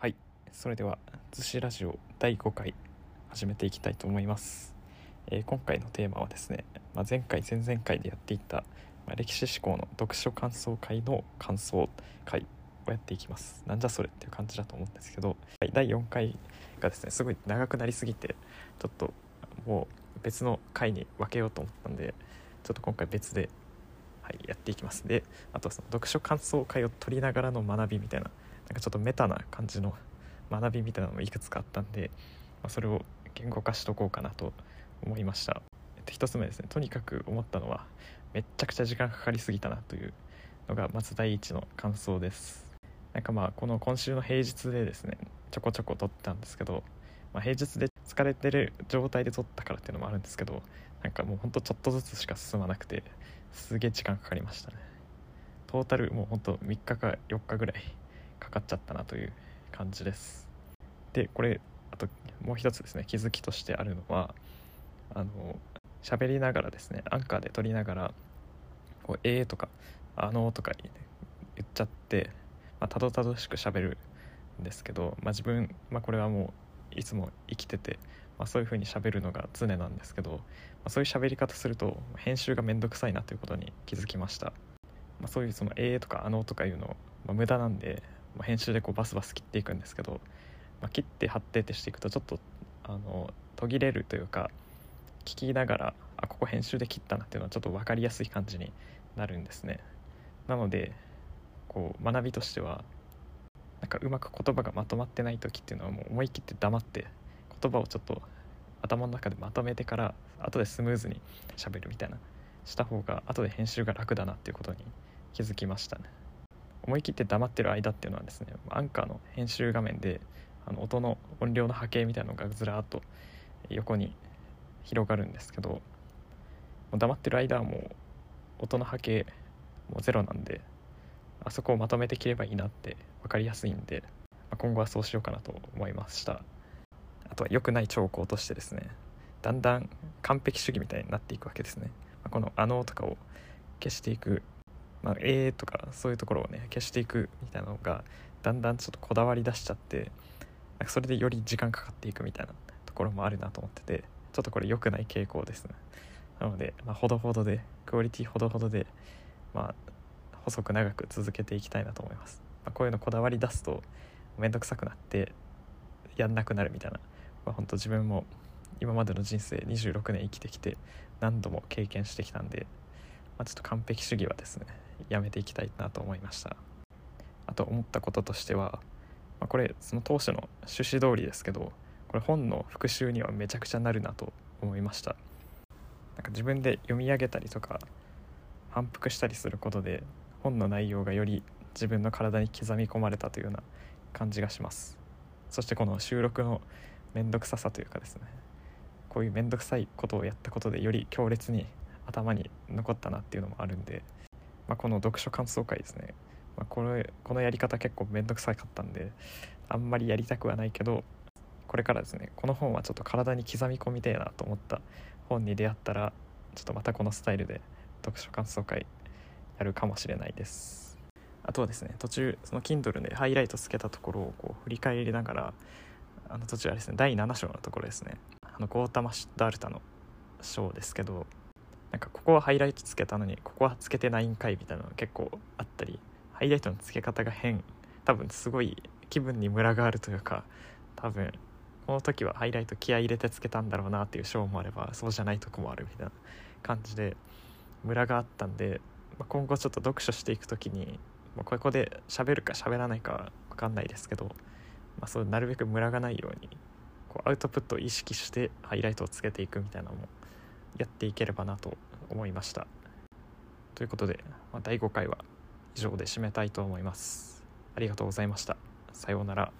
はい。それでは「逗子ラジオ」第5回始めていきたいと思います、えー今回のテーマはですね、まあ、前回前々回でやっていた、まあ歴史志向の読書感想会の感想会をやっていきます。なんじゃそれっていう感じだと思うんですけどはい。第4回がですねすごい長くなりすぎてちょっともう別の回に分けようと思ったんでちょっと今回別で、はい、やっていきます。であとその読書感想会を取りながらの学びみたいななんかちょっとメタな感じの学びみたいなのもいくつかあったんで、まあ、それを言語化しとこうかなと思いました、えっと、1つ目ですね。とにかく思ったのはめっちゃくちゃ時間かかりすぎたなというのがまず第一の感想です。なんかまあこの今週の平日でですねちょこちょこ撮ってたんですけど、まあ、平日で疲れてる状態で撮ったからっていうのもあるんですけどなんかもうほんとちょっとずつしか進まなくてすげえ時間かかりましたね。トータルもうほんと3日か4日ぐらいかかっちゃったなという感じです。でこれあともう一つですね。気づきとしてあるのはあの喋りながらですねアンカーで撮りながらこう「えー」とか「あのー」とか言っちゃって、まあ、たどたどしく喋るんですけど、まあ、自分、まあ、これはもういつも生きてて、まあ、そういう風に喋るのが常なんですけど、まあ、そういう喋り方すると編集がめんどくさいなということに気づきました、まあ、そういうその「えー」とか「あのー」とかいうの、まあ、無駄なんで、まあ、編集でこうバスバス切っていくんですけど、まあ、切って貼ってってしていくとちょっとあの途切れるというか聞きながらあここ編集で切ったなっていうのはちょっと分かりやすい感じになるんですね。なのでこう学びとしてはなんかうまく言葉がまとまってない時っていうのはもう思い切って黙って言葉をちょっと頭の中でまとめてから後でスムーズに喋るみたいなした方が後で編集が楽だなっていうことに気づきましたね。思い切って黙ってる間っていうのはですねアンカーの編集画面であの音の音量の波形みたいなのがずらーっと横に広がるんですけどもう黙ってる間はもう音の波形もうゼロなんであそこをまとめて切ればいいなって分かりやすいんで、まあ今後はそうしようかなと思いました。あとは良くない兆候としてですねだんだん完璧主義みたいになっていくわけですね、まあこの「あの」とかを消していく「まあ、えー」とかそういうところをね消していくみたいなのがだんだんちょっとこだわり出しちゃってなんかそれでより時間かかっていくみたいなところもあるなと思っててちょっとこれ良くない傾向ですね。なので、まあ、ほどほどでクオリティほどほどでまあ細く長く続けていきたいなと思います、まあ、こういうのこだわり出すと面倒くさくなってやんなくなるみたいな、まあ、本当自分も今までの人生26年生きてきて何度も経験してきたんで、まあ、ちょっと完璧主義はですねやめていきたいなと思いました。あと思ったこととしては、まあ、これその当初の趣旨通りですけどこれ本の復習にはめちゃくちゃなるなと思いました。なんか自分で読み上げたりとか反復したりすることで本の内容がより自分の体に刻み込まれたというような感じがします。そしてこの収録の面倒くささというかですねこういう面倒くさいことをやったことでより強烈に頭に残ったなっていうのもあるんで、まあ、この読書感想会ですね、まあ、これこのやり方結構面倒くさかったんであんまりやりたくはないけどこれからですね。この本はちょっと体に刻み込みたいなと思った本に出会ったらちょっとまたこのスタイルで読書感想会やるかもしれないです。あとはですね途中その Kindle でハイライトつけたところをこう振り返りながらあの途中はですね第7章のところですね。あのゴータマ・ダルタの章ですけどなんかここはハイライトつけたのにここはつけてないんかいみたいなの結構あったりハイライトのつけ方が変多分すごい気分にムラがあるというか多分この時はハイライト気合入れてつけたんだろうなっていう章もあればそうじゃないとこもあるみたいな感じでムラがあったんで、まあ、今後ちょっと読書していく時に、まあ、ここで喋るか喋らないか分かんないですけど、まあ、そうなるべくムラがないようにこうアウトプットを意識してハイライトをつけていくみたいなのもやっていければなと思いました。ということで、まあ、第5回は以上で締めたいと思います。ありがとうございました。さようなら。